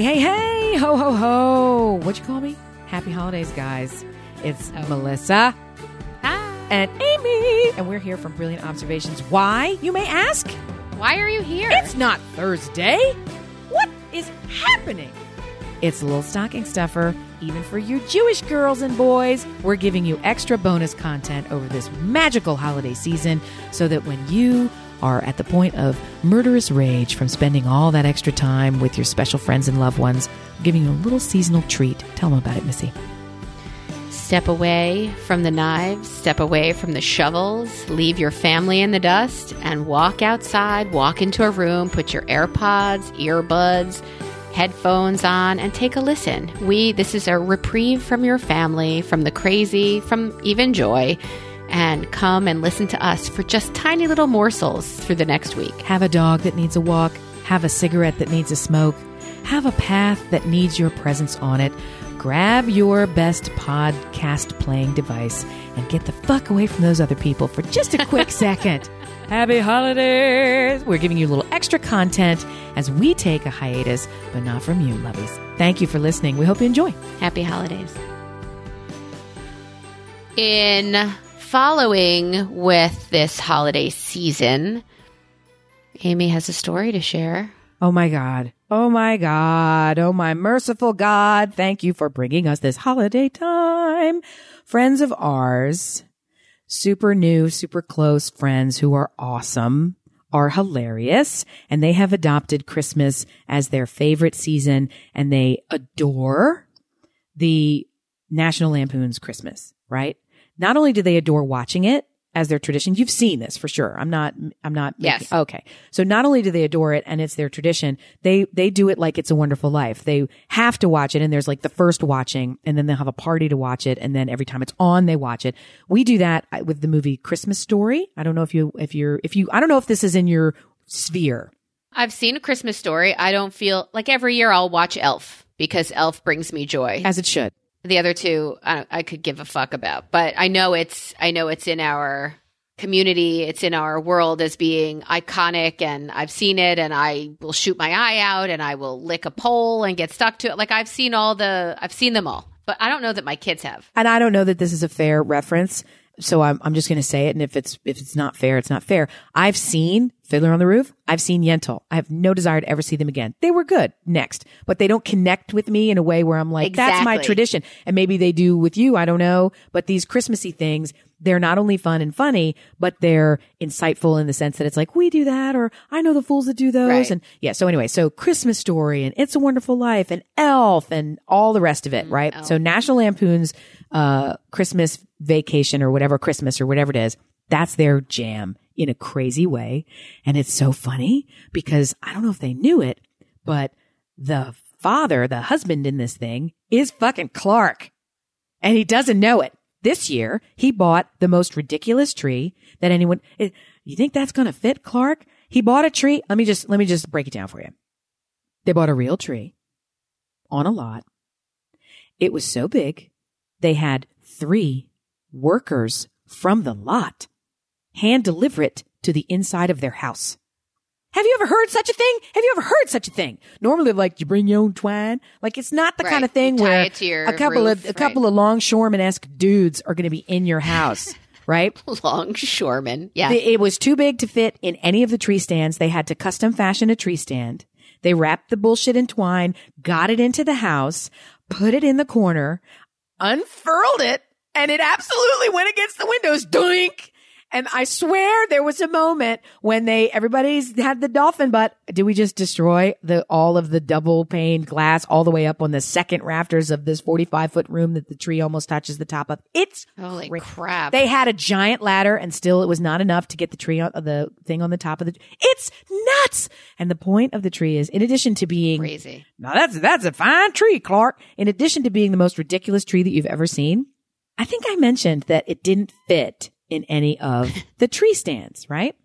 Hey, hey, hey, ho, ho, ho. What'd you call me? Happy holidays, guys. It's oh. Melissa Hi. and Amy, and we're here from Brilliant Observations. Why, you may ask? Why are you here? It's not Thursday. What is happening? It's a little stocking stuffer, even for you Jewish girls and boys. We're giving you extra bonus content over this magical holiday season so that when you are at the point of murderous rage from spending all that extra time with your special friends and loved ones, we're giving you a little seasonal treat. Tell them about it, Missy. Step away from the knives, step away from the shovels, leave your family in the dust, and walk outside, walk into a room, put your AirPods, earbuds, headphones on, and take a listen. We, this is a reprieve from your family, from the crazy, from even joy, and come and listen to us for just tiny little morsels through the next week. Have a dog that needs a walk, have a cigarette that needs a smoke, have a path that needs your presence on it. Grab your best podcast playing device and get the fuck away from those other people for just a quick second. Happy holidays! We're giving you a little extra content as we take a hiatus, but not from you, lovies. Thank you for listening. We hope you enjoy. Happy holidays. In following with this holiday season, Amy has a story to share. Oh my God. Oh my God. Oh my merciful God. Thank you for bringing us this holiday time. Friends of ours, super new, super close friends who are awesome, are hilarious, and they have adopted Christmas as their favorite season and they adore the National Lampoon's Christmas, right? Not only do they adore watching it as their tradition, you've seen this for sure. I'm not, I'm not. making- Yes. okay. So not only do they adore it and it's their tradition, they, they do it like it's a wonderful life. They have to watch it and there's like the first watching and then they'll have a party to watch it. And then every time it's on, they watch it. We do that with the movie Christmas Story. I don't know if you, if you're, if you, I don't know if this is in your sphere. I've seen a Christmas story. I don't feel like every year I'll watch Elf because Elf brings me joy. As it should. The other two, I, I could give a fuck about, but I know it's, I know it's in our community, it's in our world as being iconic, and I've seen it, and I will shoot my eye out, and I will lick a pole and get stuck to it. Like I've seen all the, I've seen them all, but I don't know that my kids have. and I don't know that this is a fair reference, so I'm I'm just going to say it. And if it's if it's not fair, it's not fair. I've seen Fiddler on the Roof. I've seen Yentl. I have no desire to ever see them again. They were good. Next, but they don't connect with me in a way where I'm like, that's my tradition. And maybe they do with you. I don't know. But these Christmassy things. They're not only fun and funny, but they're insightful in the sense that it's like, we do that, or I know the fools that do those. Right. And yeah, so anyway, so Christmas Story and It's a Wonderful Life and Elf and all the rest of it, mm, right? So National Lampoon's uh Christmas vacation or whatever Christmas or whatever it is, that's their jam in a crazy way. And it's so funny because I don't know if they knew it, but the father, the husband in this thing is fucking Clark. And he doesn't know it. This year, he bought the most ridiculous tree that anyone, eh, you think that's going to fit Clark? He bought a tree. Let me just, let me just break it down for you. They bought a real tree on a lot. It was so big. They had three workers from the lot hand deliver it to the inside of their house. Have you ever heard such a thing? Have you ever heard such a thing? Normally, like you bring your own twine. Like it's not the Right. kind of thing where it to your a couple roof, of a couple of longshoreman esque dudes are going to be in your house, right? Longshoreman. Yeah. It was too big to fit in any of the tree stands. They had to custom fashion a tree stand. They wrapped the bullshit in twine, got it into the house, put it in the corner, unfurled it, and it absolutely went against the windows. Doink! And I swear there was a moment when they, everybody's had the dolphin butt. Did we just destroy the, all of the double pane glass all the way up on the second rafters of this 45 foot room that the tree almost touches the top of? It's Holy cra- crap. they had a giant ladder and still it was not enough to get the tree on the thing on the top of the, it's nuts. And the point of the tree is in addition to being, Crazy. now that's, that's a fine tree, Clark. In addition to being the most ridiculous tree that you've ever seen, I think I mentioned that it didn't fit in any of the tree stands, right?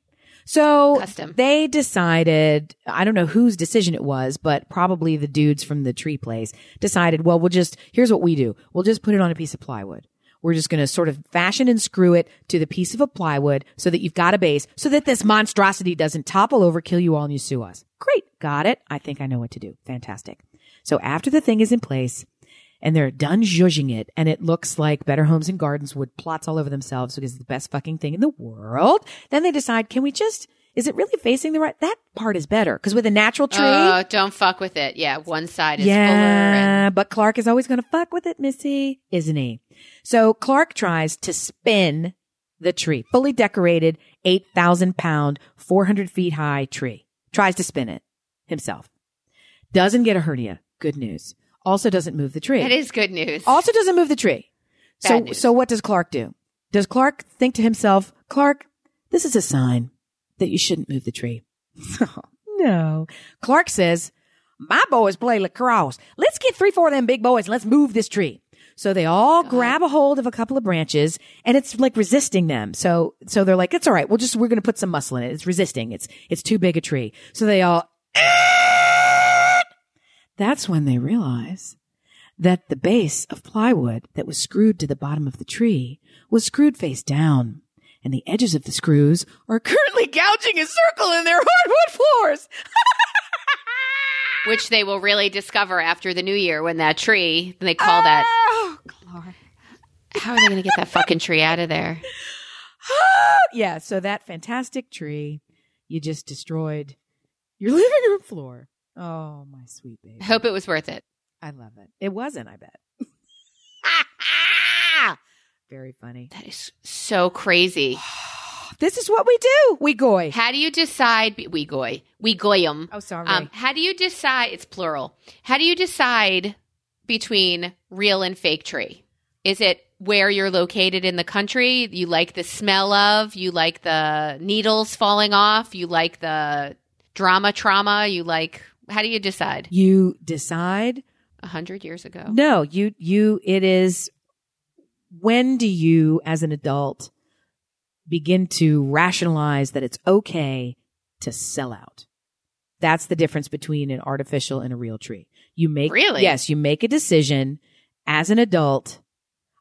So Custom. they decided, I don't know whose decision it was, but probably the dudes from the tree place decided, well, we'll just, here's what we do. We'll just put it on a piece of plywood. We're just going to sort of fashion and screw it to the piece of a plywood so that you've got a base so that this monstrosity doesn't topple over, kill you all and you sue us. Great. Got it. I think I know what to do. Fantastic. So after the thing is in place and they're done zhuzhing it and it looks like Better Homes and Gardens would plotz all over themselves because it's the best fucking thing in the world, then they decide, can we just, is it really facing the right? That part is better because with a natural tree. Oh, don't fuck with it. Yeah, one side is fuller. yeah, And but Clark is always going to fuck with it, Missy, isn't he? So Clark tries to spin the tree, fully decorated, 8,000 pound, 400 feet high tree. Tries to spin it himself. Doesn't get a hernia. Good news. Also doesn't move the tree. that is good news. Also doesn't move the tree. Bad So, news. so what does Clark do? Does Clark think to himself, Clark, this is a sign that you shouldn't move the tree? no. Clark says, my boys play lacrosse. Let's get three, four of them big boys and let's move this tree. So they all uh-huh. grab a hold of a couple of branches and it's like resisting them. So, so they're like, it's all right. We'll just, we're going to put some muscle in it. It's resisting. It's, it's too big a tree. So they all, that's when they realize that the base of plywood that was screwed to the bottom of the tree was screwed face down, and the edges of the screws are currently gouging a circle in their hardwood floors. Which they will really discover after the new year when that tree, they call that. Oh, How are they going to get that fucking tree out of there? yeah, so that fantastic tree, you just destroyed your living room floor. Oh, my sweet baby. I hope it was worth it. I love it. It wasn't, I bet. Very funny. That is so crazy. This is what we do. We goy. How do you decide? We goy. We goyim. Oh, sorry. Um, how do you decide? It's plural. How do you decide between real and fake tree? Is it where you're located in the country? You like the smell of? You like the needles falling off? You like the drama trauma? You like? How do you decide? you decide A hundred years ago. No, you, you, it is, when do you as an adult begin to rationalize that it's okay to sell out? That's the difference between an artificial and a real tree. You make, Really? yes, you make a decision as an adult.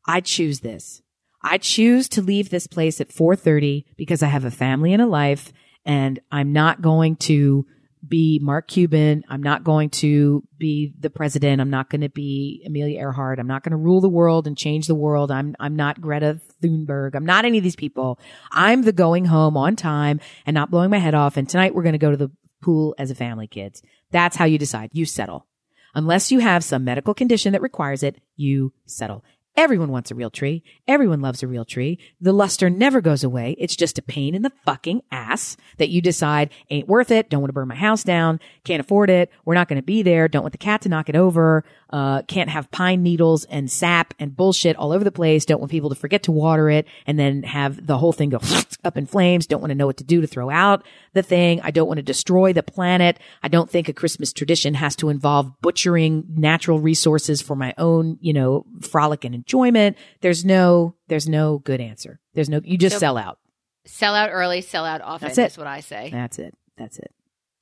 I choose this. I choose to leave this place at 4:30 because I have a family and a life and I'm not going to be Mark Cuban. I'm not going to be the president. I'm not going to be Amelia Earhart. I'm not going to rule the world and change the world. I'm I'm not Greta Thunberg. I'm not any of these people. I'm the going home on time and not blowing my head off and tonight we're going to go to the pool as a family kids. That's how you decide. You settle. Unless you have some medical condition that requires it, you settle. Everyone wants a real tree. Everyone loves a real tree. The luster never goes away. It's just a pain in the fucking ass that you decide ain't worth it. Don't want to burn my house down. Can't afford it. We're not going to be there. Don't want the cat to knock it over. Uh, can't have pine needles and sap and bullshit all over the place. Don't want people to forget to water it and then have the whole thing go up in flames. Don't want to know what to do to throw out the thing. I don't want to destroy the planet. I don't think a Christmas tradition has to involve butchering natural resources for my own, you know, frolic and enjoyment. There's no, there's no good answer. There's no, you just So- sell out. Sell out early, sell out often. That's it. Is what I say. That's it. That's it.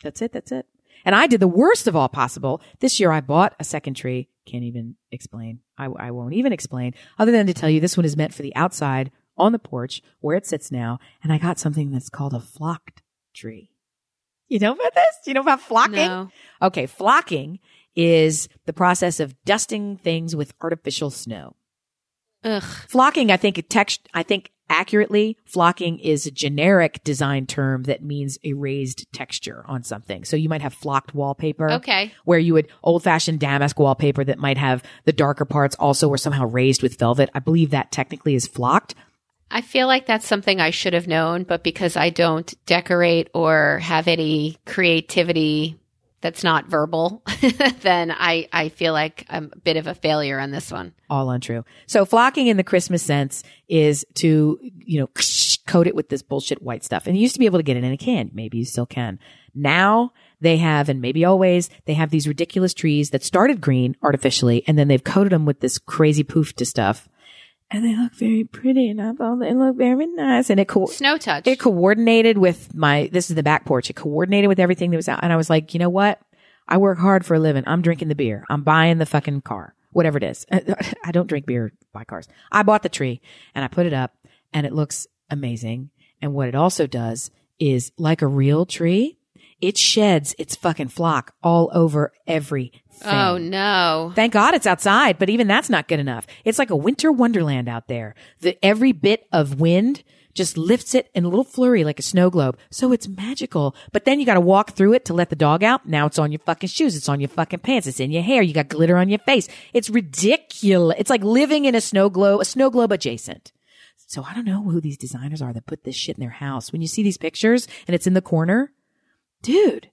That's it. That's it. And I did the worst of all possible. This year I bought a second tree. Can't even explain. I, I won't even explain other than to tell you this one is meant for the outside on the porch where it sits now. And I got something that's called a flocked tree. You know about this? You know about flocking? No. Okay. Flocking is the process of dusting things with artificial snow. Ugh. Flocking, I think, text, I think accurately, flocking is a generic design term that means a raised texture on something. So you might have flocked wallpaper. Okay. Where you would old fashioned damask wallpaper that might have the darker parts also were somehow raised with velvet. I believe that technically is flocked. I feel like that's something I should have known, but because I don't decorate or have any creativity that's not verbal, then I, I feel like I'm a bit of a failure on this one. All untrue. So flocking in the Christmas sense is to, you know, coat it with this bullshit white stuff. And you used to be able to get it in a can. Maybe you still can. Now they have, and maybe always, they have these ridiculous trees that started green artificially and then they've coated them with this crazy poof to stuff. And they look very pretty and I thought they look very nice. And it, co- Snow touch. it coordinated with my, this is the back porch. It coordinated with everything that was out. And I was like, you know what? I work hard for a living. I'm drinking the beer. I'm buying the fucking car, whatever it is. I don't drink beer, buy cars. I bought the tree and I put it up and it looks amazing. And what it also does is like a real tree, it sheds its fucking flock all over everything. Oh no. Thank God it's outside, but even that's not good enough. It's like a winter wonderland out there. The every bit of wind just lifts it in a little flurry like a snow globe. So it's magical. But then you got to walk through it to let the dog out. Now it's on your fucking shoes. It's on your fucking pants. It's in your hair. You got glitter on your face. It's ridiculous. It's like living in a snow globe, a snow globe adjacent. So I don't know who these designers are that put this shit in their house. When you see these pictures and it's in the corner, dude,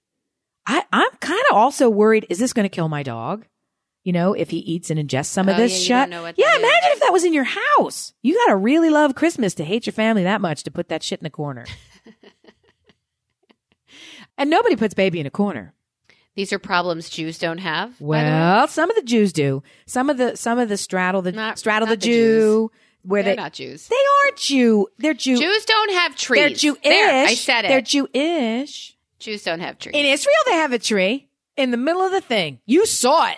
I, I'm kind of also worried. Is this going to kill my dog? You know, if he eats and ingests some of Oh, this yeah, shit. don't know what yeah, that is. imagine if that was in your house. You got to really love Christmas to hate your family that much to put that shit in the corner. and nobody puts baby in a corner. These are problems Jews don't have. by the way. Well, some of the Jews do. Some of the some of the straddle the Not- straddle not the the Jew where they're they not Jews. they are Jew. They're Jew. Jews don't have trees. They're Jewish. There, I said it. They're Jewish. Jews don't have trees. In Israel, they have a tree in the middle of the thing. You saw it.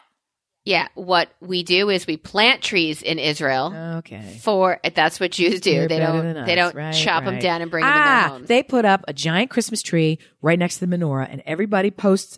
yeah, what we do is we plant trees in Israel Okay. for that's what Jews do. You're they don't than they don't Right, chop them down and bring them in their ah, homes. they put up a giant Christmas tree right next to the menorah, and everybody posts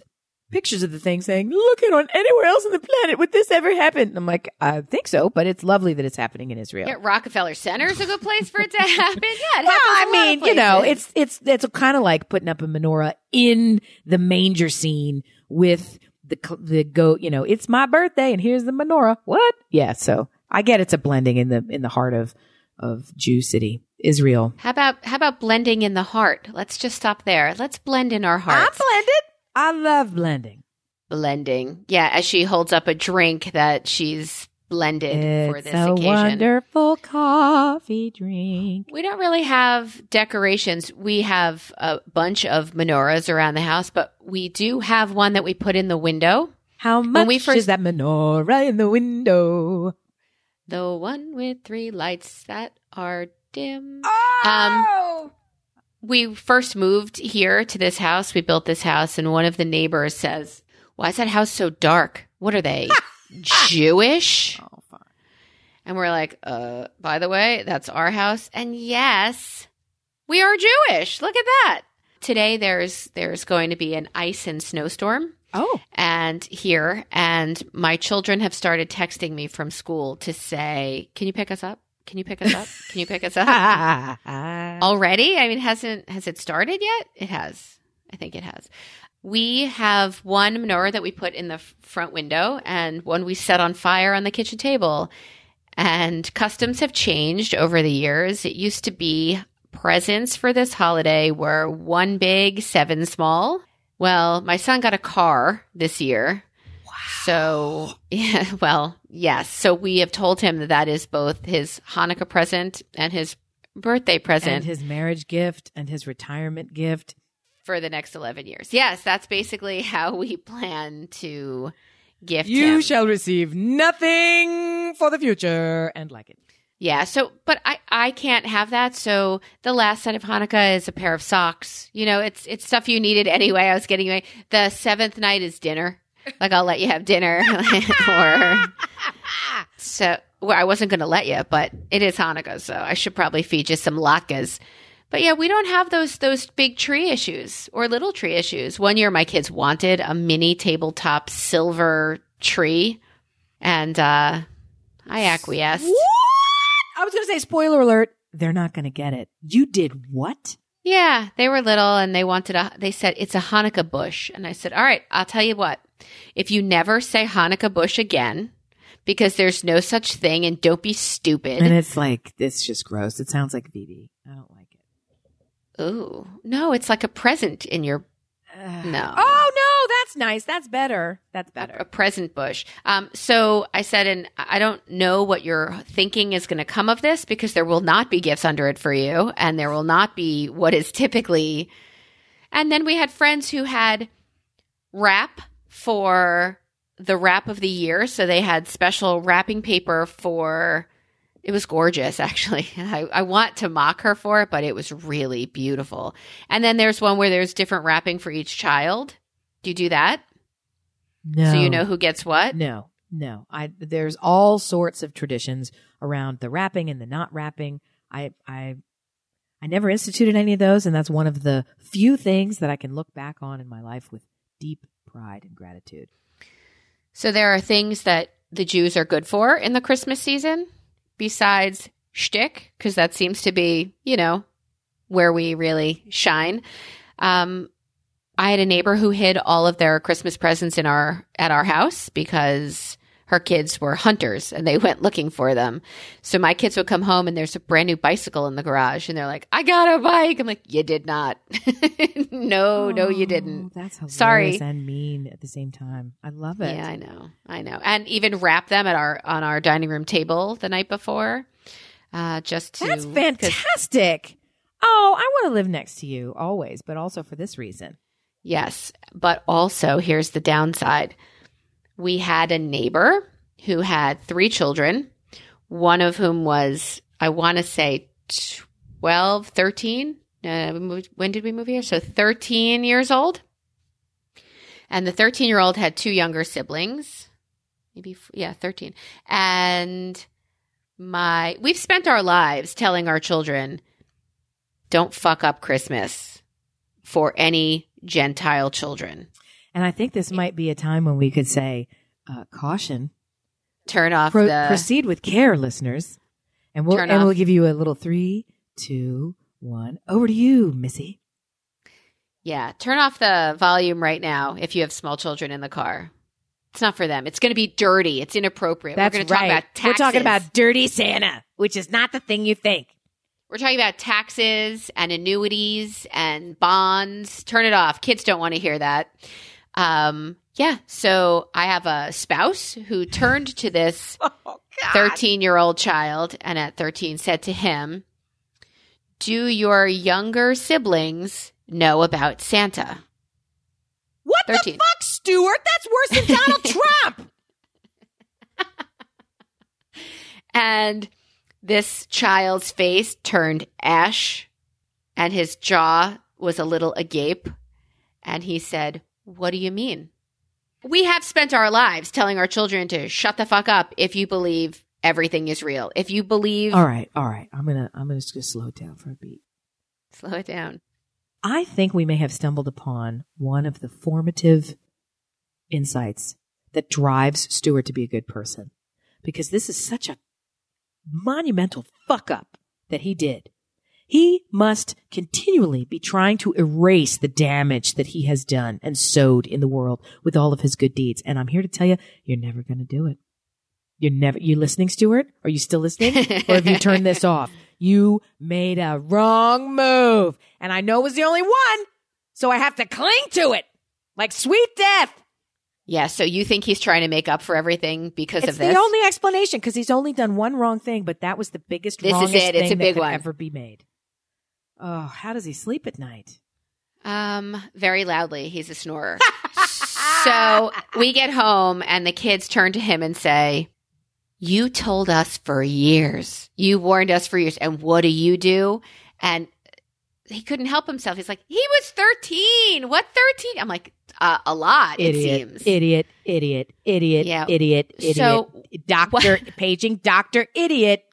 pictures of the thing saying, "Look at on anywhere else on the planet would this ever happen?" And I'm like, I think so, but it's lovely that it's happening in Israel. Yeah, Rockefeller Center is a good place for it to happen. Yeah, it Well, happens I a lot of mean, you know, it's it's it's kind of like putting up a menorah in the manger scene with the the goat. You know, it's my birthday, and here's the menorah. What? Yeah. So I get it's a blending in the in the heart of of Jew city, Israel. How about how about blending in the heart? Let's just stop there. Let's blend in our hearts. blended. I love blending. blending. Yeah, as she holds up a drink that she's blended for It's this a occasion. wonderful coffee drink. We don't really have decorations. We have a bunch of menorahs around the house, but we do have one that we put in the window. How much we first- is that menorah in the window? The one with three lights that are dim. Oh, um, we first moved here to this house. We built this house, and one of the neighbors says, Why is that house so dark? What are they? Jewish? oh fine. And we're like, uh, by the way, that's our house. And yes, we are Jewish. Look at that. Today there's there's going to be an ice and snowstorm Oh, and here and my children have started texting me from school to say, "Can you pick us up? Can you pick us up? Can you pick us up?" already? I mean, hasn't has it started yet? It has. I think it has. We have one menorah that we put in the front window and one we set on fire on the kitchen table. And customs have changed over the years. It used to be presents for this holiday were one big, seven small. Well, my son got a car this year. So, yeah, well, yes. So we have told him that that is both his Hanukkah present and his birthday present and his marriage gift and his retirement gift. for the next 11 years. Yes, that's basically how we plan to gift You him. shall receive nothing for the future and like it. yeah, so but I I can't have that. So the last set of Hanukkah is a pair of socks. You know, it's it's stuff you needed anyway. I was getting away. The seventh night is dinner. Like I'll let you have dinner or so well, I wasn't going to let you, but it is Hanukkah, so I should probably feed you some latkes. But yeah, we don't have those those big tree issues or little tree issues. One year, my kids wanted a mini tabletop silver tree, and uh, I acquiesced. What? I was going to say, spoiler alert, they're not going to get it. You did what? Yeah, they were little and they wanted a. They said it's a Hanukkah bush, and I said, "All right, I'll tell you what. If you never say Hanukkah bush again, because there's no such thing, and don't be stupid." And it's like, it's just gross. It sounds like VD. I don't like it. Ooh, no, it's like a present in your No. Oh, no, that's nice. That's better. That's better. a better. present bush. Um, so I said, and I don't know what you're thinking is going to come of this because there will not be gifts under it for you, and there will not be what is typically. And then we had friends who had wrap for the wrap of the year, so they had special wrapping paper for. It was gorgeous, actually. I, I want to mock her for it, but it was really beautiful. And then there's one where there's different wrapping for each child. Do you do that? No. So you know who gets what? No, no. I there's all sorts of traditions around the wrapping and the not wrapping. I I I never instituted any of those, and that's one of the few things that I can look back on in my life with deep pride and gratitude. So there are things that the Jews are good for in the Christmas season besides shtick, because that seems to be, you know, where we really shine. Um, I had a neighbor who hid all of their Christmas presents in our at our house because her kids were hunters and they went looking for them. So my kids would come home and there's a brand new bicycle in the garage and they're like, I got a bike. I'm like, you did not. no, oh, no, you didn't. Oh, that's Sorry. and mean at the same time. I love it. Yeah, I know. I know. And even wrap them at our, on our dining room table the night before. Uh, just to. That's fantastic. Oh, I want to live next to you always, but also for this reason. Yes. But also, here's the downside we had a neighbor who had three children, one of whom was, I want to say, 12, 13. Uh, when did we move here? So 13 years old. And the 13 year old had two younger siblings. Maybe, yeah, 13. And my, we've spent our lives telling our children, don't fuck up Christmas for any Gentile children. And I think this might be a time when we could say, uh, caution. Turn off Pro- the. Proceed with care, listeners. And we'll, and off. we'll give you a little three, two, one. Over to you, Missy. Yeah. Turn off the volume right now if you have small children in the car. It's not for them. It's going to be dirty. It's inappropriate. That's We're going to talk about taxes. We're talking about dirty Santa, which is not the thing you think. We're talking about taxes and annuities and bonds. Turn it off. Kids don't want to hear that. Um, yeah. So I have a spouse who turned to this 13 year old child and at 13 said to him, Do your younger siblings know about Santa? What 13. the fuck, Stuart? That's worse than Donald Trump. and this child's face turned ash and his jaw was a little agape. And he said, what do you mean? We have spent our lives telling our children to shut the fuck up if you believe everything is real. If you believe All right, all right. I'm going to I'm going to just slow it down for a beat. Slow it down. I think we may have stumbled upon one of the formative insights that drives Stuart to be a good person. Because this is such a monumental fuck up that he did. He must continually be trying to erase the damage that he has done and sowed in the world with all of his good deeds. And I'm here to tell you, you're never going to do it. You're never, you listening, Stuart? Are you still listening? or have you turned this off? You made a wrong move. And I know it was the only one. So I have to cling to it like sweet death. Yeah, so you think he's trying to make up for everything because it's of this? the only explanation because he's only done one wrong thing, but that was the biggest this is it. It's thing a big one. ever be made. Oh, how does he sleep at night? Um, very loudly. He's a snorer. so we get home and the kids turn to him and say, "You told us for years. You warned us for years, and what do you do?" And he couldn't help himself. He's like, "He was 13. What 13?" I'm like, uh, a lot, idiot, it seems. Idiot, idiot, idiot, yeah. idiot, idiot. So, doctor, what? paging doctor, idiot.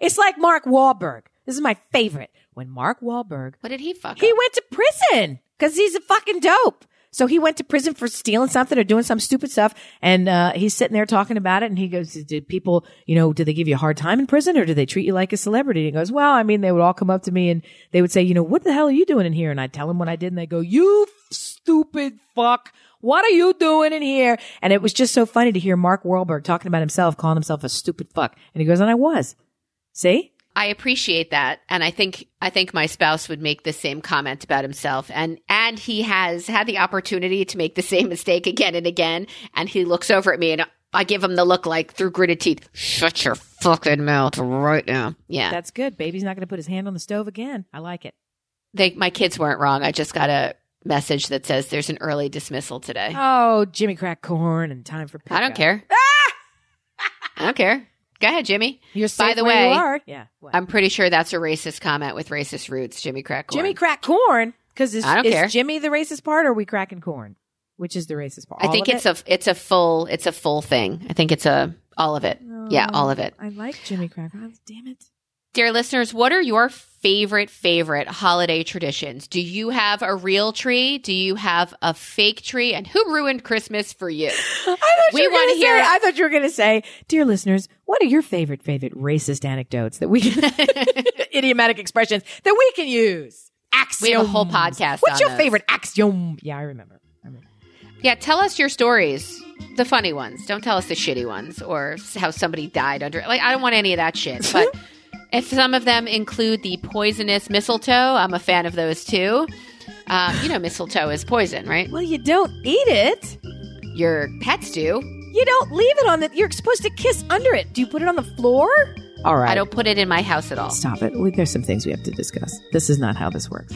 It's like Mark Wahlberg. This is my favorite. When Mark Wahlberg. What did he fuck He up? went to prison because he's a fucking dope. So he went to prison for stealing something or doing some stupid stuff. And, uh, he's sitting there talking about it. And he goes, did people, you know, did they give you a hard time in prison or did they treat you like a celebrity? And he goes, well, I mean, they would all come up to me and they would say, you know, what the hell are you doing in here? And I'd tell them what I did. And they go, you stupid fuck. What are you doing in here? And it was just so funny to hear Mark Wahlberg talking about himself, calling himself a stupid fuck. And he goes, and I was. See? I appreciate that. And I think, I think my spouse would make the same comment about himself. And, and he has had the opportunity to make the same mistake again and again. And he looks over at me and I give him the look like through gritted teeth, shut your fucking mouth right now. Yeah. That's good. Baby's not going to put his hand on the stove again. I like it. They, my kids weren't wrong. I just got a message that says there's an early dismissal today. Oh, Jimmy crack corn and time for pickup. I don't care. Ah! I don't care. Go ahead, Jimmy. You're By the way, yeah. What? I'm pretty sure that's a racist comment with racist roots. Jimmy crack corn. Jimmy crack corn because I don't is care. Jimmy the racist part, or are we cracking corn? Which is the racist part? All I think it's it? a it's a full it's a full thing. I think it's a all of it. Oh, yeah, all of it. I like Jimmy crack. Oh, damn it. Dear listeners, what are your favorite, favorite holiday traditions? Do you have a real tree? Do you have a fake tree? And who ruined Christmas for you? we want to hear. Say, I thought you were going to say, dear listeners, what are your favorite, favorite racist anecdotes that we can, idiomatic expressions that we can use? Axiom. We have a whole podcast. What's your those. favorite axiom? Yeah, I remember. I remember. Yeah, tell us your stories. The funny ones. Don't tell us the shitty ones or how somebody died under. It. Like, I don't want any of that shit. But if some of them include the poisonous mistletoe, I'm a fan of those too. Uh, you know, mistletoe is poison, right? Well, you don't eat it. Your pets do. You don't leave it on the. You're supposed to kiss under it. Do you put it on the floor? All right. I don't put it in my house at all. Stop it. We, there's some things we have to discuss. This is not how this works.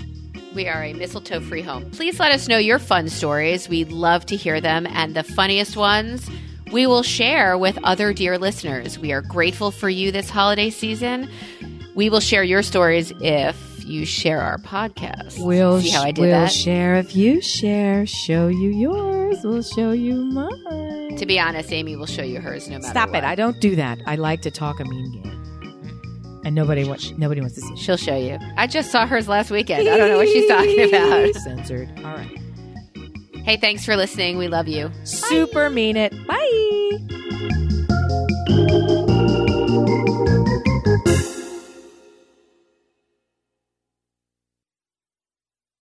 We are a mistletoe free home. Please let us know your fun stories. We'd love to hear them. And the funniest ones we will share with other dear listeners. We are grateful for you this holiday season. We will share your stories if you share our podcast. We'll see how I did we'll that. share if you share. Show you yours. We'll show you mine. To be honest, Amy will show you hers no matter. Stop what. it! I don't do that. I like to talk a mean game, and nobody wants nobody wants to see. She'll show you. I just saw hers last weekend. I don't know what she's talking about. Censored. All right. Hey, thanks for listening. We love you. Super Bye. mean it. Bye.